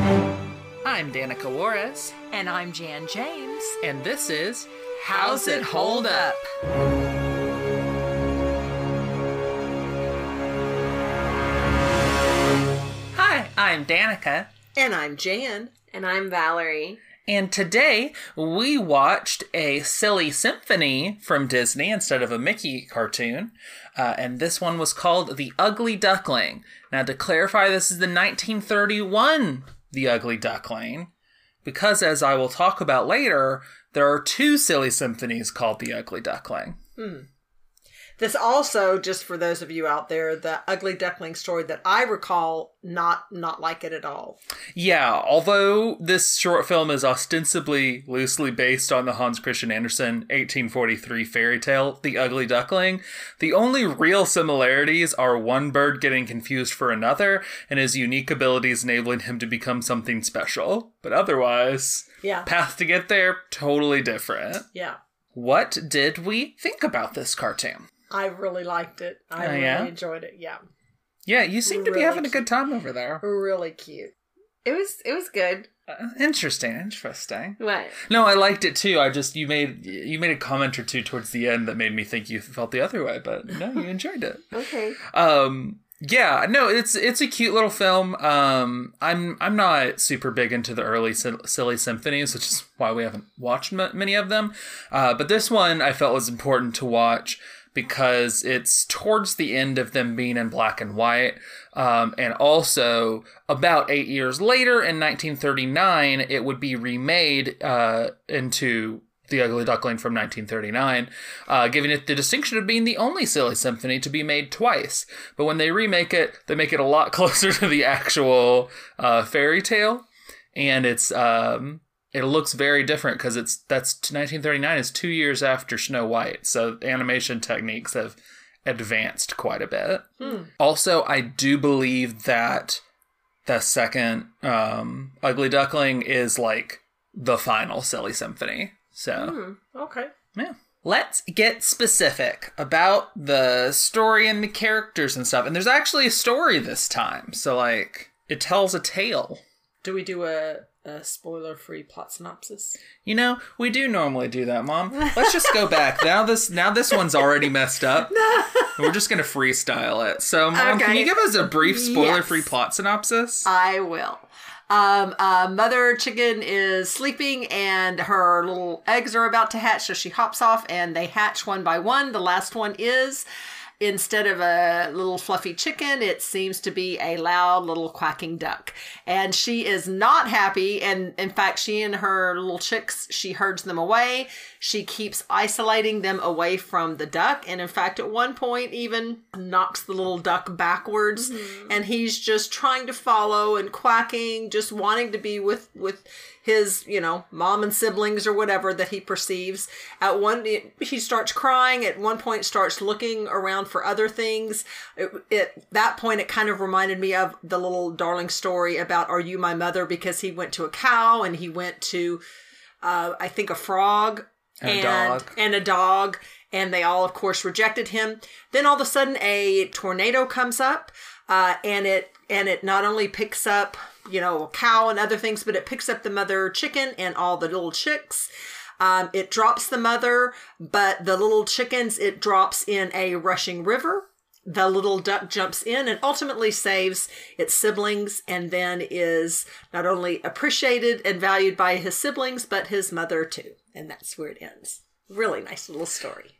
I'm Danica Juarez, And I'm Jan James. and this is How's It Hold Up? Hi, I'm Danica, And I'm Jan. And I'm Valerie. and today we watched a silly symphony from Disney instead of a Mickey cartoon. Uh, and this one was called The Ugly Duckling. Now, to clarify, this is the 1931 The Ugly Duckling, because as I will talk about later, there are two silly symphonies called The Ugly Duckling. This also, just for those of you out there, the ugly duckling story that I recall, not not like it at all. Yeah, although this short film is ostensibly loosely based on the Hans Christian Andersen 1843 fairy tale, The Ugly Duckling, the only real similarities are one bird getting confused for another and his unique abilities enabling him to become something special. But otherwise, Yeah, path to get there, totally different. yeah. What did we think about this cartoon? I really liked it. I Oh, really yeah? enjoyed it. Yeah, Yeah, you seem to be having a good time over there. really cute. It was it was good. Uh, interesting, interesting. What? No, I liked it too. I just you made you made a comment or two towards the end that made me think you felt the other way, but no, you enjoyed it. Okay. Um yeah, no, it's it's a cute little film. Um I'm I'm not super big into the early sil- silly symphonies, which is why we haven't watched m- many of them. Uh but this one I felt was important to watch because it's towards the end of them being in black and white. Um, and also, about eight years later, in 1939, it would be remade uh, into The Ugly Duckling from 1939, uh, giving it the distinction of being the only silly symphony to be made twice. But when they remake it, they make it a lot closer to the actual uh, fairy tale, and it's um, it looks very different because it's that's 1939 is two years after Snow White, so animation techniques have advanced quite a bit. Also, I do believe that the second um, Ugly Duckling is like the final Silly Symphony. So, Okay. yeah. Let's get specific about the story and the characters and stuff. And there's actually a story this time. So, like, it tells a tale. Do we do a, a spoiler-free plot synopsis? You know, we do normally do that, Mom. Let's just go back. Now this now this one's already messed up. We're just gonna freestyle it. So, Mom, can you give us a brief spoiler-free Yes. plot synopsis? I will. Um, uh, Mother Chicken is sleeping and her little eggs are about to hatch, so she hops off and they hatch one by one. The last one is. Instead of a little fluffy chicken, it seems to be a loud little quacking duck. And she is not happy. And in fact, she and her little chicks, she herds them away. She keeps isolating them away from the duck. And in fact, at one point, even knocks the little duck backwards. Mm-hmm. And he's just trying to follow and quacking, just wanting to be with, with his, you know, mom and siblings or whatever that he perceives. At one, he starts crying. At one point, starts looking around for other things. It, at that point, it kind of reminded me of the little darling story about "Are You My Mother?" because he went to a cow and he went to, uh, I think, a frog And a dog. and a dog, and they all, of course, rejected him. Then all of a sudden, a tornado comes up, uh, and it and it not only picks up, you know, a cow and other things, but it picks up the mother chicken and all the little chicks. Um, it drops the mother, but the little chickens it drops in a rushing river. The little duck jumps in and ultimately saves its siblings, and then is not only appreciated and valued by his siblings, but his mother too. And that's where it ends. Really nice little story.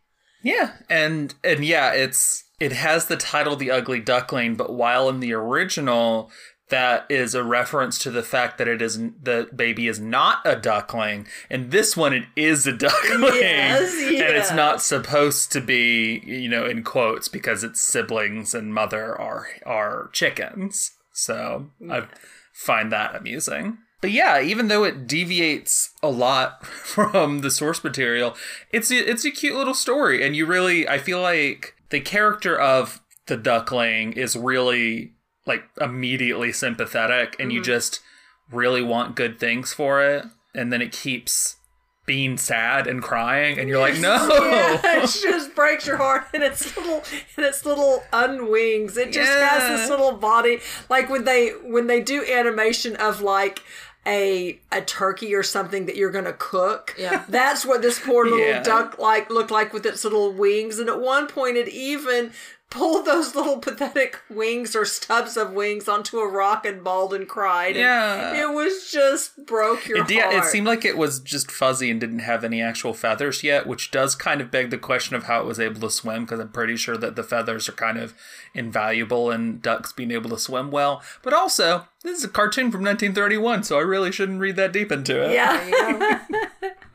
Yeah, and and yeah, it's it has the title "The Ugly Duckling," but while in the original, that is a reference to the fact that it is the baby is not a duckling. and this one, it is a duckling, Yes, and it's not supposed to be, you know, in quotes because its siblings and mother are are chickens. So I find that amusing. But yeah, even though it deviates a lot from the source material, it's a, it's a cute little story, and you really I feel like the character of the duckling is really like immediately sympathetic, and you mm-hmm. just really want good things for it, and then it keeps being sad and crying, and you're like, no. Yeah, it just breaks your heart and its little and its little unwings. It just has this little body. Like when they when they do animation of like a a turkey or something that you're gonna cook. Yeah. That's what this poor little Yeah. duck like looked like with its little wings. And at one point it even pulled those little pathetic wings or stubs of wings onto a rock and bawled and cried. And Yeah. It was just broke your It, yeah, heart. it seemed like it was just fuzzy and didn't have any actual feathers yet, which does kind of beg the question of how it was able to swim, because I'm pretty sure that the feathers are kind of invaluable in ducks being able to swim well. But also, this is a cartoon from 1931, so I really shouldn't read that deep into it. Yeah.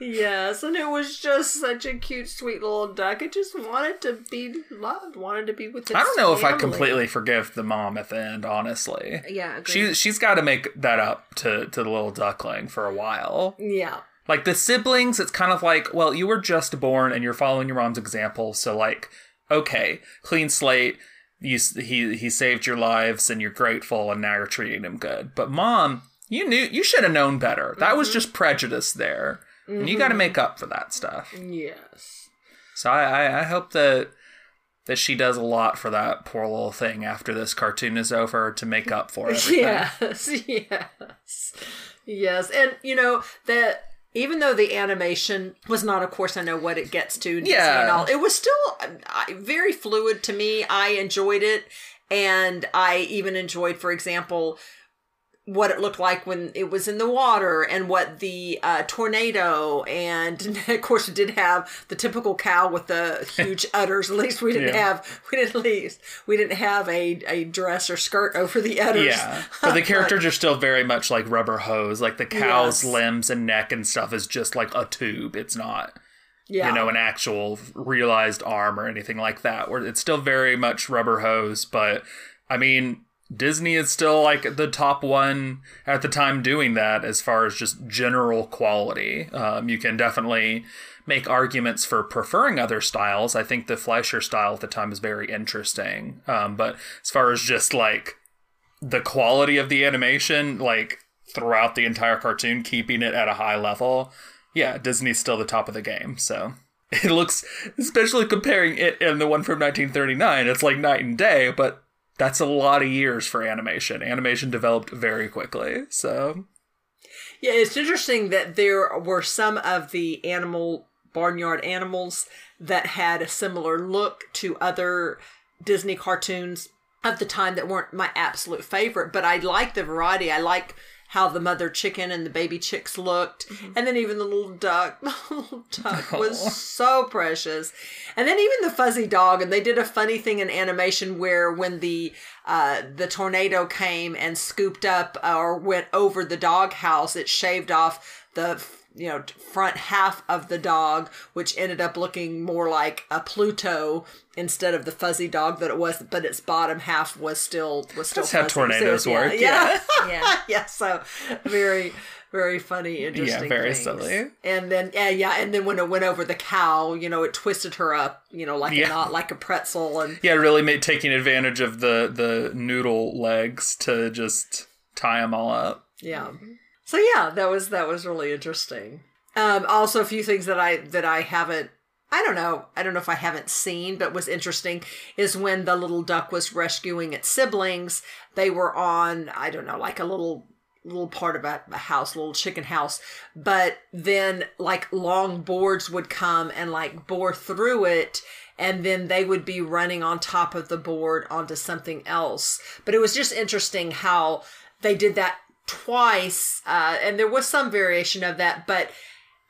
yes, and it was just such a cute, sweet little duck. It just wanted to be loved, wanted to be with I don't know if I completely forgive the mom at the end, honestly. Yeah, agreed. She she's got to make that up to to the little duckling for a while. Yeah. Like the siblings, it's kind of like, well, you were just born and you're following your mom's example, so like, okay, clean slate. You he he saved your lives and you're grateful and now you're treating him good. But mom, you knew you should have known better. That was mm-hmm. just prejudice there, and you got to mm-hmm. make up for that stuff. Yes. So I, I I hope that that she does a lot for that poor little thing after this cartoon is over to make up for it. Yes. Yes. Yes. And you know that even though the animation was not, of course, I know what it gets to. Yeah. And all, it was still very fluid to me. I enjoyed it. And I even enjoyed, for example, what it looked like when it was in the water and what the uh, tornado and of course it did have the typical cow with the huge udders at least we didn't Yeah. have we didn't at least we didn't have a, a dress or skirt over the udders Yeah, but the characters are still very much like rubber hose. Like the cow's Yes. limbs and neck and stuff is just like a tube. It's not, yeah you know, an actual realized arm or anything like that. Where it's still very much rubber hose. But I mean, Disney is still like the top one at the time doing that as far as just general quality. Um, you can definitely make arguments for preferring other styles. I think the Fleischer style at the time is very interesting. Um, but as far as just like the quality of the animation, like throughout the entire cartoon, keeping it at a high level, yeah, Disney's still the top of the game. So it looks, especially comparing it and the one from 1939, it's like night and day, but that's a lot of years for animation. Animation developed very quickly. So Yeah, it's interesting that there were some of the animal barnyard animals that had a similar look to other Disney cartoons of the time that weren't my absolute favorite, but I like the variety. I like how the mother chicken and the baby chicks looked, and then even the little duck. The little duck was so precious, and then even the fuzzy dog. And they did a funny thing in animation where when the uh, the tornado came and scooped up uh, or went over the dog house, it shaved off the you know front half of the dog, which ended up looking more like a Pluto instead of the fuzzy dog that it was. But its bottom half was still was still. That's how tornadoes So, work, Yeah, yeah. yeah. So very. Very funny, interesting. Yeah, very things. silly. And then, yeah, yeah, and then when it went over the cow, you know, it twisted her up, you know, like Yeah. a knot, like a pretzel, and yeah, really made taking advantage of the the noodle legs to just tie them all up. Yeah. Mm-hmm. So yeah, that was that was really interesting. Um, also, a few things that I that I haven't. I don't know. I don't know if I haven't seen, but was interesting is when the little duck was rescuing its siblings. They were on I don't know, like a little little part of a, a house, little chicken house. But then like long boards would come and like bore through it, and then they would be running on top of the board onto something else. But it was just interesting how they did that twice, uh, and there was some variation of that, but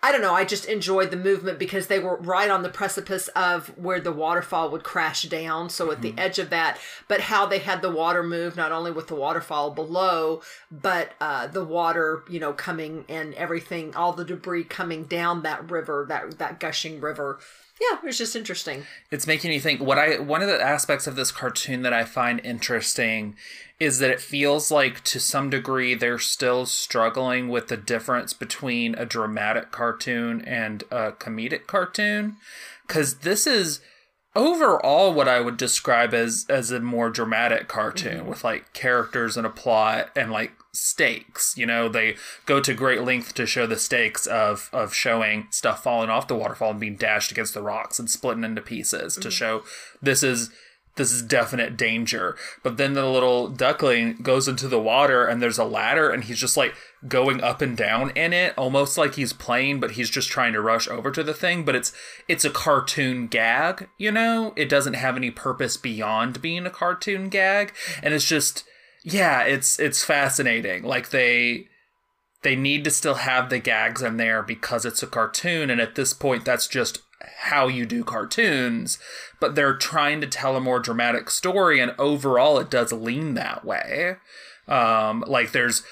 I don't know. I just enjoyed the movement because they were right on the precipice of where the waterfall would crash down. So at the edge of that, but how they had the water move, not only with the waterfall below, but uh, the water, you know, coming and everything, all the debris coming down that river, that that gushing river. Yeah, it was just interesting. it's making me think what i one of the aspects of this cartoon that i find interesting is that it feels like to some degree they're still struggling with the difference between a dramatic cartoon and a comedic cartoon because this is overall what I would describe as as a more dramatic cartoon mm-hmm. with like characters and a plot and like stakes. You know, they go to great length to show the stakes of of showing stuff falling off the waterfall and being dashed against the rocks and splitting into pieces to mm-hmm. show this is this is definite danger. But then the little duckling goes into the water and there's a ladder and he's just like going up and down in it, almost like he's playing, but he's just trying to rush over to the thing. But it's it's a cartoon gag, you know? It doesn't have any purpose beyond being a cartoon gag. And it's just yeah, it's it's fascinating. Like they they need to still have the gags in there because it's a cartoon and at this point that's just how you do cartoons but they're trying to tell a more dramatic story and overall it does lean that way. Um like there's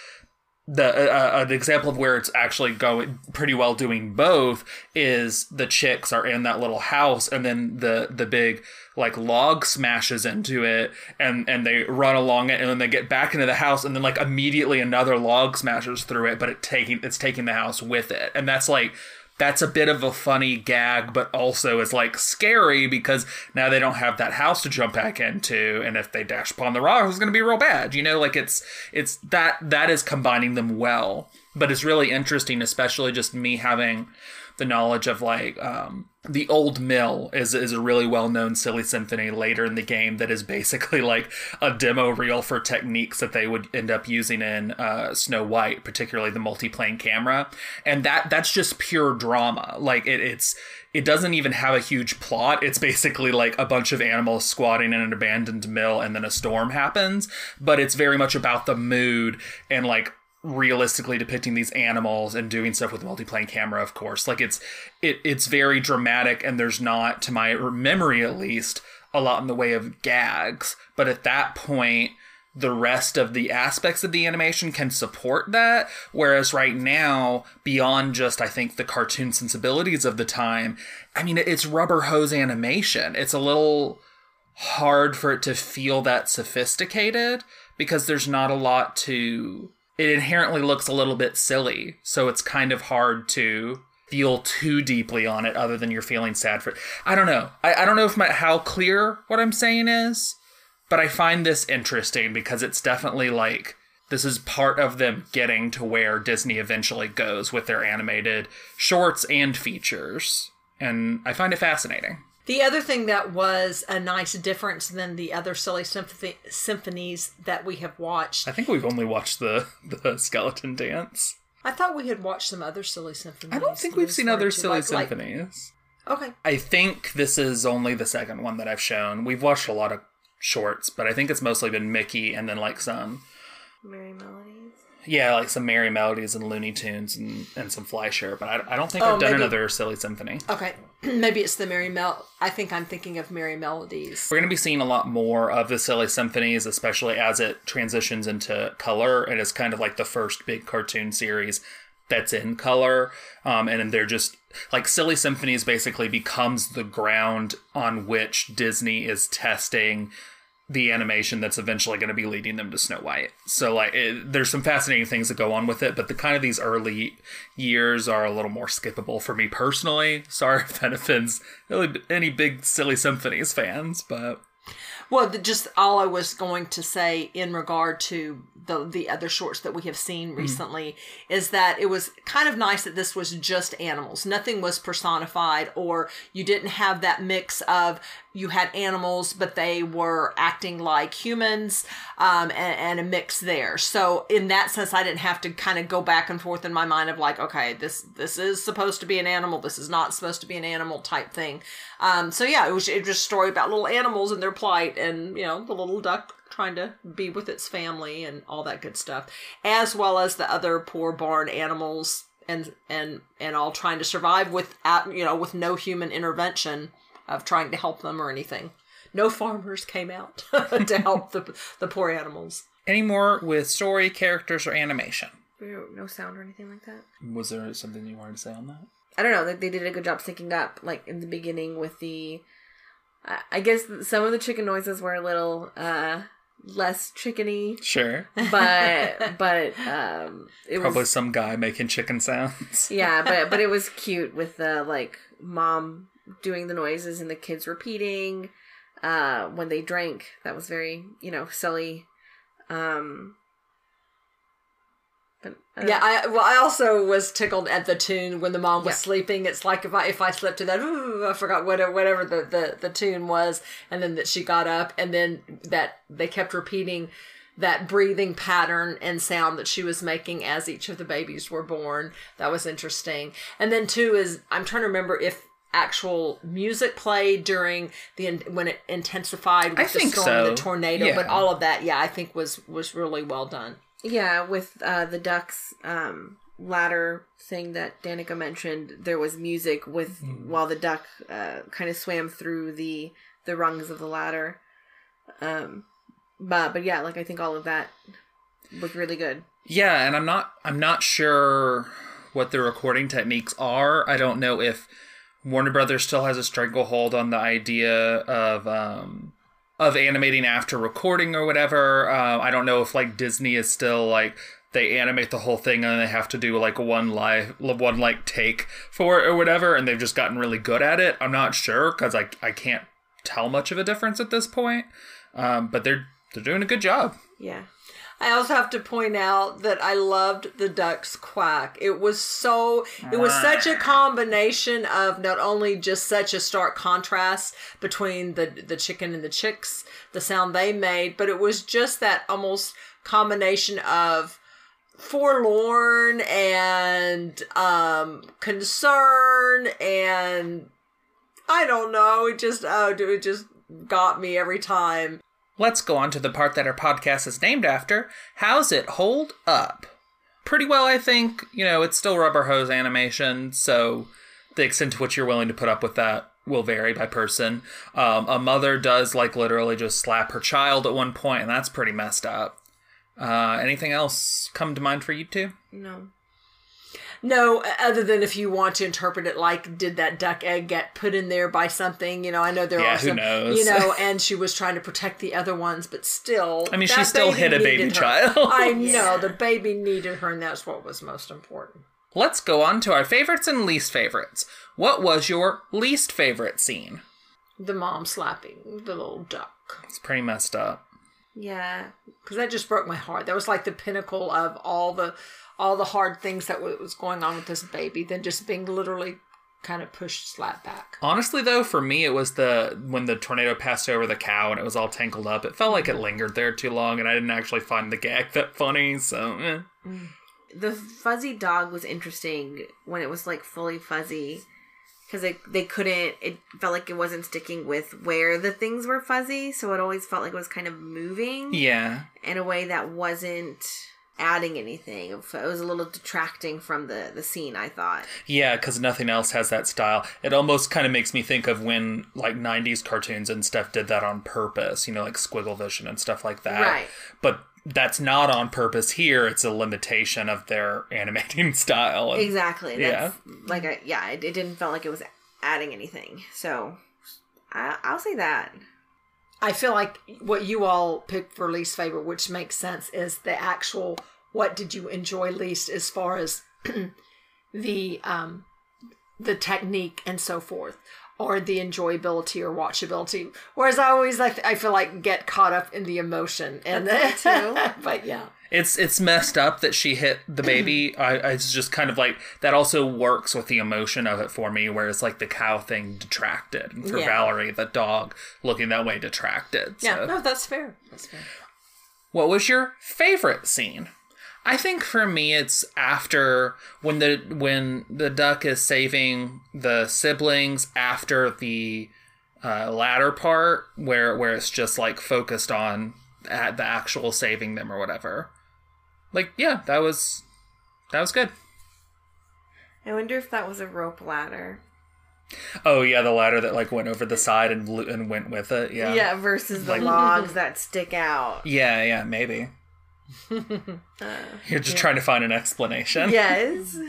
the uh, an example of where it's actually going pretty well doing both is the chicks are in that little house and then the the big like log smashes into it and and they run along it and then they get back into the house and then like immediately another log smashes through it but it taking it's taking the house with it. And that's like that's a bit of a funny gag, but also is like scary because now they don't have that house to jump back into, and if they dash upon the rock, it's going to be real bad. You know, like it's it's that that is combining them well, but it's really interesting, especially just me having the knowledge of like um, the old mill is is a really well known silly symphony later in the game that is basically like a demo reel for techniques that they would end up using in uh, Snow White, particularly the multiplane camera, and that that's just pure drama. Like it, it's it doesn't even have a huge plot. It's basically like a bunch of animals squatting in an abandoned mill and then a storm happens, but it's very much about the mood and like realistically depicting these animals and doing stuff with multiplane camera of course. Like it's it it's very dramatic and there's not to my memory at least a lot in the way of gags. But at that point the rest of the aspects of the animation can support that. Whereas right now beyond just i think the cartoon sensibilities of the time i mean it's rubber hose animation. It's a little hard for it to feel that sophisticated because there's not a lot to it inherently looks a little bit silly, so it's kind of hard to feel too deeply on it other than you're feeling sad for it. I don't know. I, I don't know if my, how clear what I'm saying is, but I find this interesting because it's definitely like this is part of them getting to where Disney eventually goes with their animated shorts and features. And I find it fascinating. The other thing that was a nice difference than the other silly symphony- symphonies that we have watched. I think we've only watched the the skeleton dance. I thought we had watched some other silly symphonies. I don't think we've seen other silly like, like- symphonies. okay. I think this is only the second one that I've shown. We've watched a lot of shorts, but I think it's mostly been Mickey and then like some Merry Melodies. Yeah, like some Merry Melodies and Looney Tunes and, and some Fleischer. But I, I don't think Oh, I've done maybe- another silly symphony. Okay. Maybe it's the Merry Mel. I think I'm thinking of Merry Melodies. We're going to be seeing a lot more of the silly symphonies, especially as it transitions into color. And it's kind of like the first big cartoon series that's in color. Um, and they're just like silly symphonies basically becomes the ground on which Disney is testing the animation that's eventually going to be leading them to Snow White. So like it, there's some fascinating things that go on with it, but the kind of these early years are a little more skippable for me personally. Sorry if that offends really any big silly symphonies fans, but Well, just all I was going to say in regard to the the other shorts that we have seen mm-hmm. recently is that it was kind of nice that this was just animals. Nothing was personified, or you didn't have that mix of you had animals, but they were acting like humans, um, and, and a mix there. So in that sense, I didn't have to kind of go back and forth in my mind of like, okay, this this is supposed to be an animal, this is not supposed to be an animal type thing. Um, so yeah, it was it was just a story about little animals and their plight, and you know the little duck trying to be with its family and all that good stuff, as well as the other poor barn animals and and and all trying to survive without you know with no human intervention of trying to help them or anything. No farmers came out to help the the poor animals. any more with story, characters, or animation? No no sound or anything like that. Was there something you wanted to say on that? I don't know. Like they did a good job syncing up, like in the beginning with the. I I guess some of the chicken noises were a little uh less chickeny, Sure. but but um, it was Probably was some guy making chicken sounds. yeah, but but it was cute with the like mom doing the noises and the kids repeating uh when they drank. That was very you know silly. Um, but uh, Yeah, I well, I also was tickled at the tune when the mom was Yeah. sleeping. It's like if I if I slept to that, ooh, I forgot what whatever the, the the tune was, and then that she got up, and then that they kept repeating that breathing pattern and sound that she was making as each of the babies were born. That was interesting. And then two is I'm trying to remember if actual music played during the when it intensified with I the think storm so. and the tornado Yeah. but all of that yeah i think was was really well done Yeah, with uh, the ducks um, ladder thing that Danica mentioned, there was music with while the duck uh, kind of swam through the the rungs of the ladder. Um, but but yeah, like I think all of that was really good. Yeah, and I'm not I'm not sure what the recording techniques are. I don't know if Warner Brothers still has a stranglehold on the idea of um of animating after recording or whatever. Uh, I don't know if like Disney is still like they animate the whole thing and they have to do like one live one like take for it or whatever and they've just gotten really good at it. I'm not sure cuz I I can't tell much of a difference at this point. Um, but they're they're doing a good job. Yeah, I also have to point out that I loved the duck's quack. It was so it was such a combination of not only just such a stark contrast between the the chicken and the chicks, the sound they made, but it was just that almost combination of forlorn and um concern and I don't know, it just oh it just got me every time. Let's go on to the part that our podcast is named after. How's it hold up? Pretty well, I think. You know, it's still rubber hose animation, so the extent to which you're willing to put up with that will vary by person. Um, a mother does, like, literally just slap her child at one point, and that's pretty messed up. Uh, anything else come to mind for you two? no, No, other than if you want to interpret it like, did that duck egg get put in there by something? You know, I know there Yeah, are who some, knows? you know, and she was trying to protect the other ones, but still, I mean, she still hit a baby needed her. child. I know the baby needed her, and that's what was most important. Let's go on to our favorites and least favorites. What was your least favorite scene? The mom slapping the little duck It's pretty messed up. yeah, because that just broke my heart. That was like the pinnacle of all the all the hard things that was going on with this baby. Then just being literally kind of pushed, slapped back. Honestly, though, for me, it was the when the tornado passed over the cow and it was all tangled up. It felt like it lingered there too long, and I didn't actually find the gag that funny. So, eh. the fuzzy dog was interesting when it was like fully fuzzy because they they couldn't. It felt like it wasn't sticking with where the things were fuzzy, so it always felt like it was kind of moving yeah, in a way that wasn't adding anything. It was a little detracting from the the scene. I thought. yeah, because nothing else has that style. It almost kind of makes me think of when like '90s cartoons and stuff did that on purpose. You know, like Squigglevision and stuff like that. Right. But that's not on purpose here. It's a limitation of their animating style. And- Exactly. That's like I yeah, it, it didn't feel like it was adding anything. So I, I'll say that. I feel like what you all picked for least favorite, which makes sense, is the actual what did you enjoy least as far as the um the technique and so forth or the enjoyability or watchability whereas i always like i feel like get caught up in the emotion and fine, too. but yeah It's it's messed up that she hit the baby. I, I it's just kind of like that also works with the emotion of it for me, where it's like the cow thing detracted, and for Yeah. Valerie, the dog looking that way detracted. yeah no that's fair that's fair What was your favorite scene? I think for me it's after when the when the duck is saving the siblings after the uh, latter part where where it's just like focused on at the actual saving them or whatever. Like yeah, that was that was good. I wonder if that was a rope ladder. Oh yeah, the ladder that like went over the side and and went with it. Yeah. Yeah, versus the Like- logs that stick out. Yeah, yeah, maybe. Uh, You're just trying to find an explanation. Yes.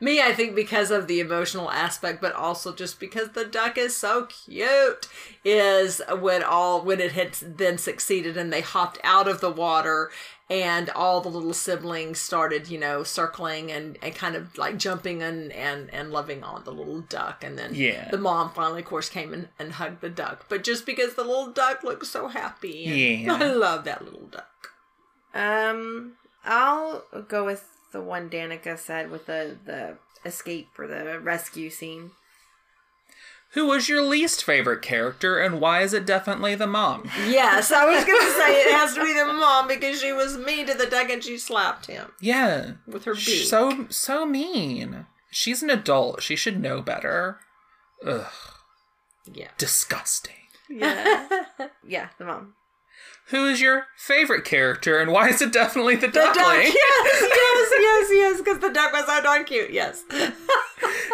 Me, I think because of the emotional aspect, but also just because the duck is so cute, is when all when it had then succeeded and they hopped out of the water and all the little siblings started, you know, circling and, and kind of like jumping and, and, and loving on the little duck. And then Yeah. the mom finally, of course, came and, and hugged the duck. But just because the little duck looked so happy. and Yeah. I love that little duck. Um, I'll go with the one Danica said with the the escape or the rescue scene. Who was your least favorite character, and why is it definitely the mom? Yes, I was going to say it has to be the mom because she was mean to the duck and she slapped him Yeah, with her beak. so so mean. She's an adult. She should know better. Ugh, yeah. disgusting. Yeah, yeah, the mom. Who is your favorite character, and why is it definitely the, The duck, duckling? yes, yes, yes, yes, because the duck was so darn cute, yes.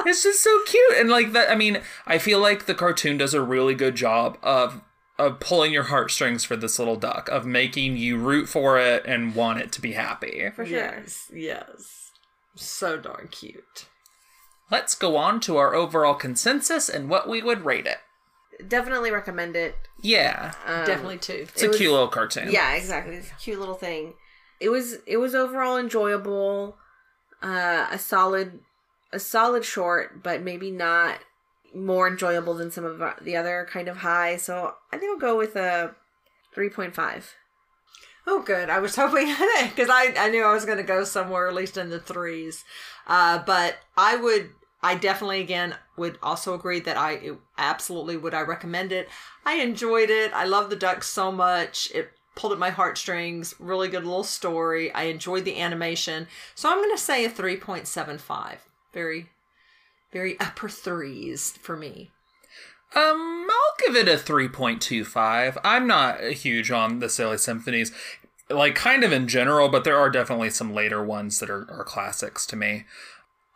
it's just so cute and like that i mean i feel like the cartoon does a really good job of of pulling your heartstrings for this little duck of making you root for it and want it to be happy For sure. Yes, yes. So darn cute. let's go on to our overall consensus and what we would rate it Definitely recommend it. yeah Um, Definitely too. it's a was- cute little cartoon Yeah, exactly. It's a cute little thing. It was it was overall enjoyable. Uh, a solid a solid short, but maybe not more enjoyable than some of the other kind of high. So I think I'll go with a three point five. Oh, good. I was hoping because I, I knew I was going to go somewhere at least in the threes. Uh, but I would, I definitely again would also agree that I it, absolutely would I recommend it. I enjoyed it. I love the ducks so much. It pulled at my heartstrings. Really good little story. I enjoyed the animation. So I'm going to say a three point seven five. Very, very upper threes for me. Um, I'll give it a 3.25. I'm not huge on the Silly Symphonies, like kind of in general, but there are definitely some later ones that are, are classics to me.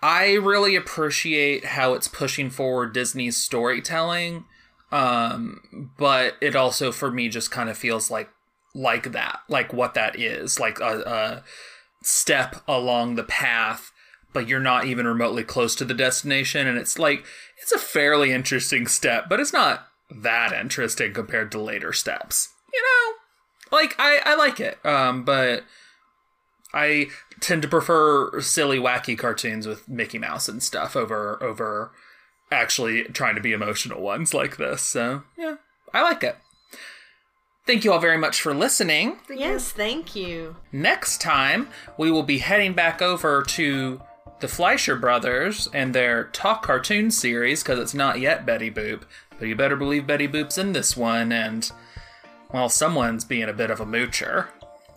I really appreciate how it's pushing forward Disney's storytelling, um, but it also for me just kind of feels like like that, like what that is, like a, a step along the path but you're not even remotely close to the destination and it's like it's a fairly interesting step but it's not that interesting compared to later steps. You know? Like i i like it um but i tend to prefer silly wacky cartoons with mickey mouse and stuff over over actually trying to be emotional ones like this so yeah i like it thank you all very much for listening Yes, thank you. Next time, we will be heading back over to the Fleischer Brothers and their Talkartoon series because it's not yet Betty Boop. But you better believe Betty Boop's in this one, and, well, someone's being a bit of a moocher.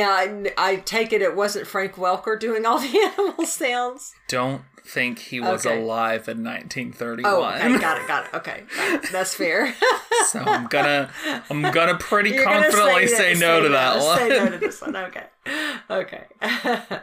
Now, I, I take it it wasn't Frank Welker doing all the animal sounds. Don't think he was Okay. alive in 1931. Oh, okay, got it, got it. Okay, got it. that's fair. so I'm gonna I'm gonna pretty You're gonna confidently say, that- no to that Say one. no to this one. Okay, okay.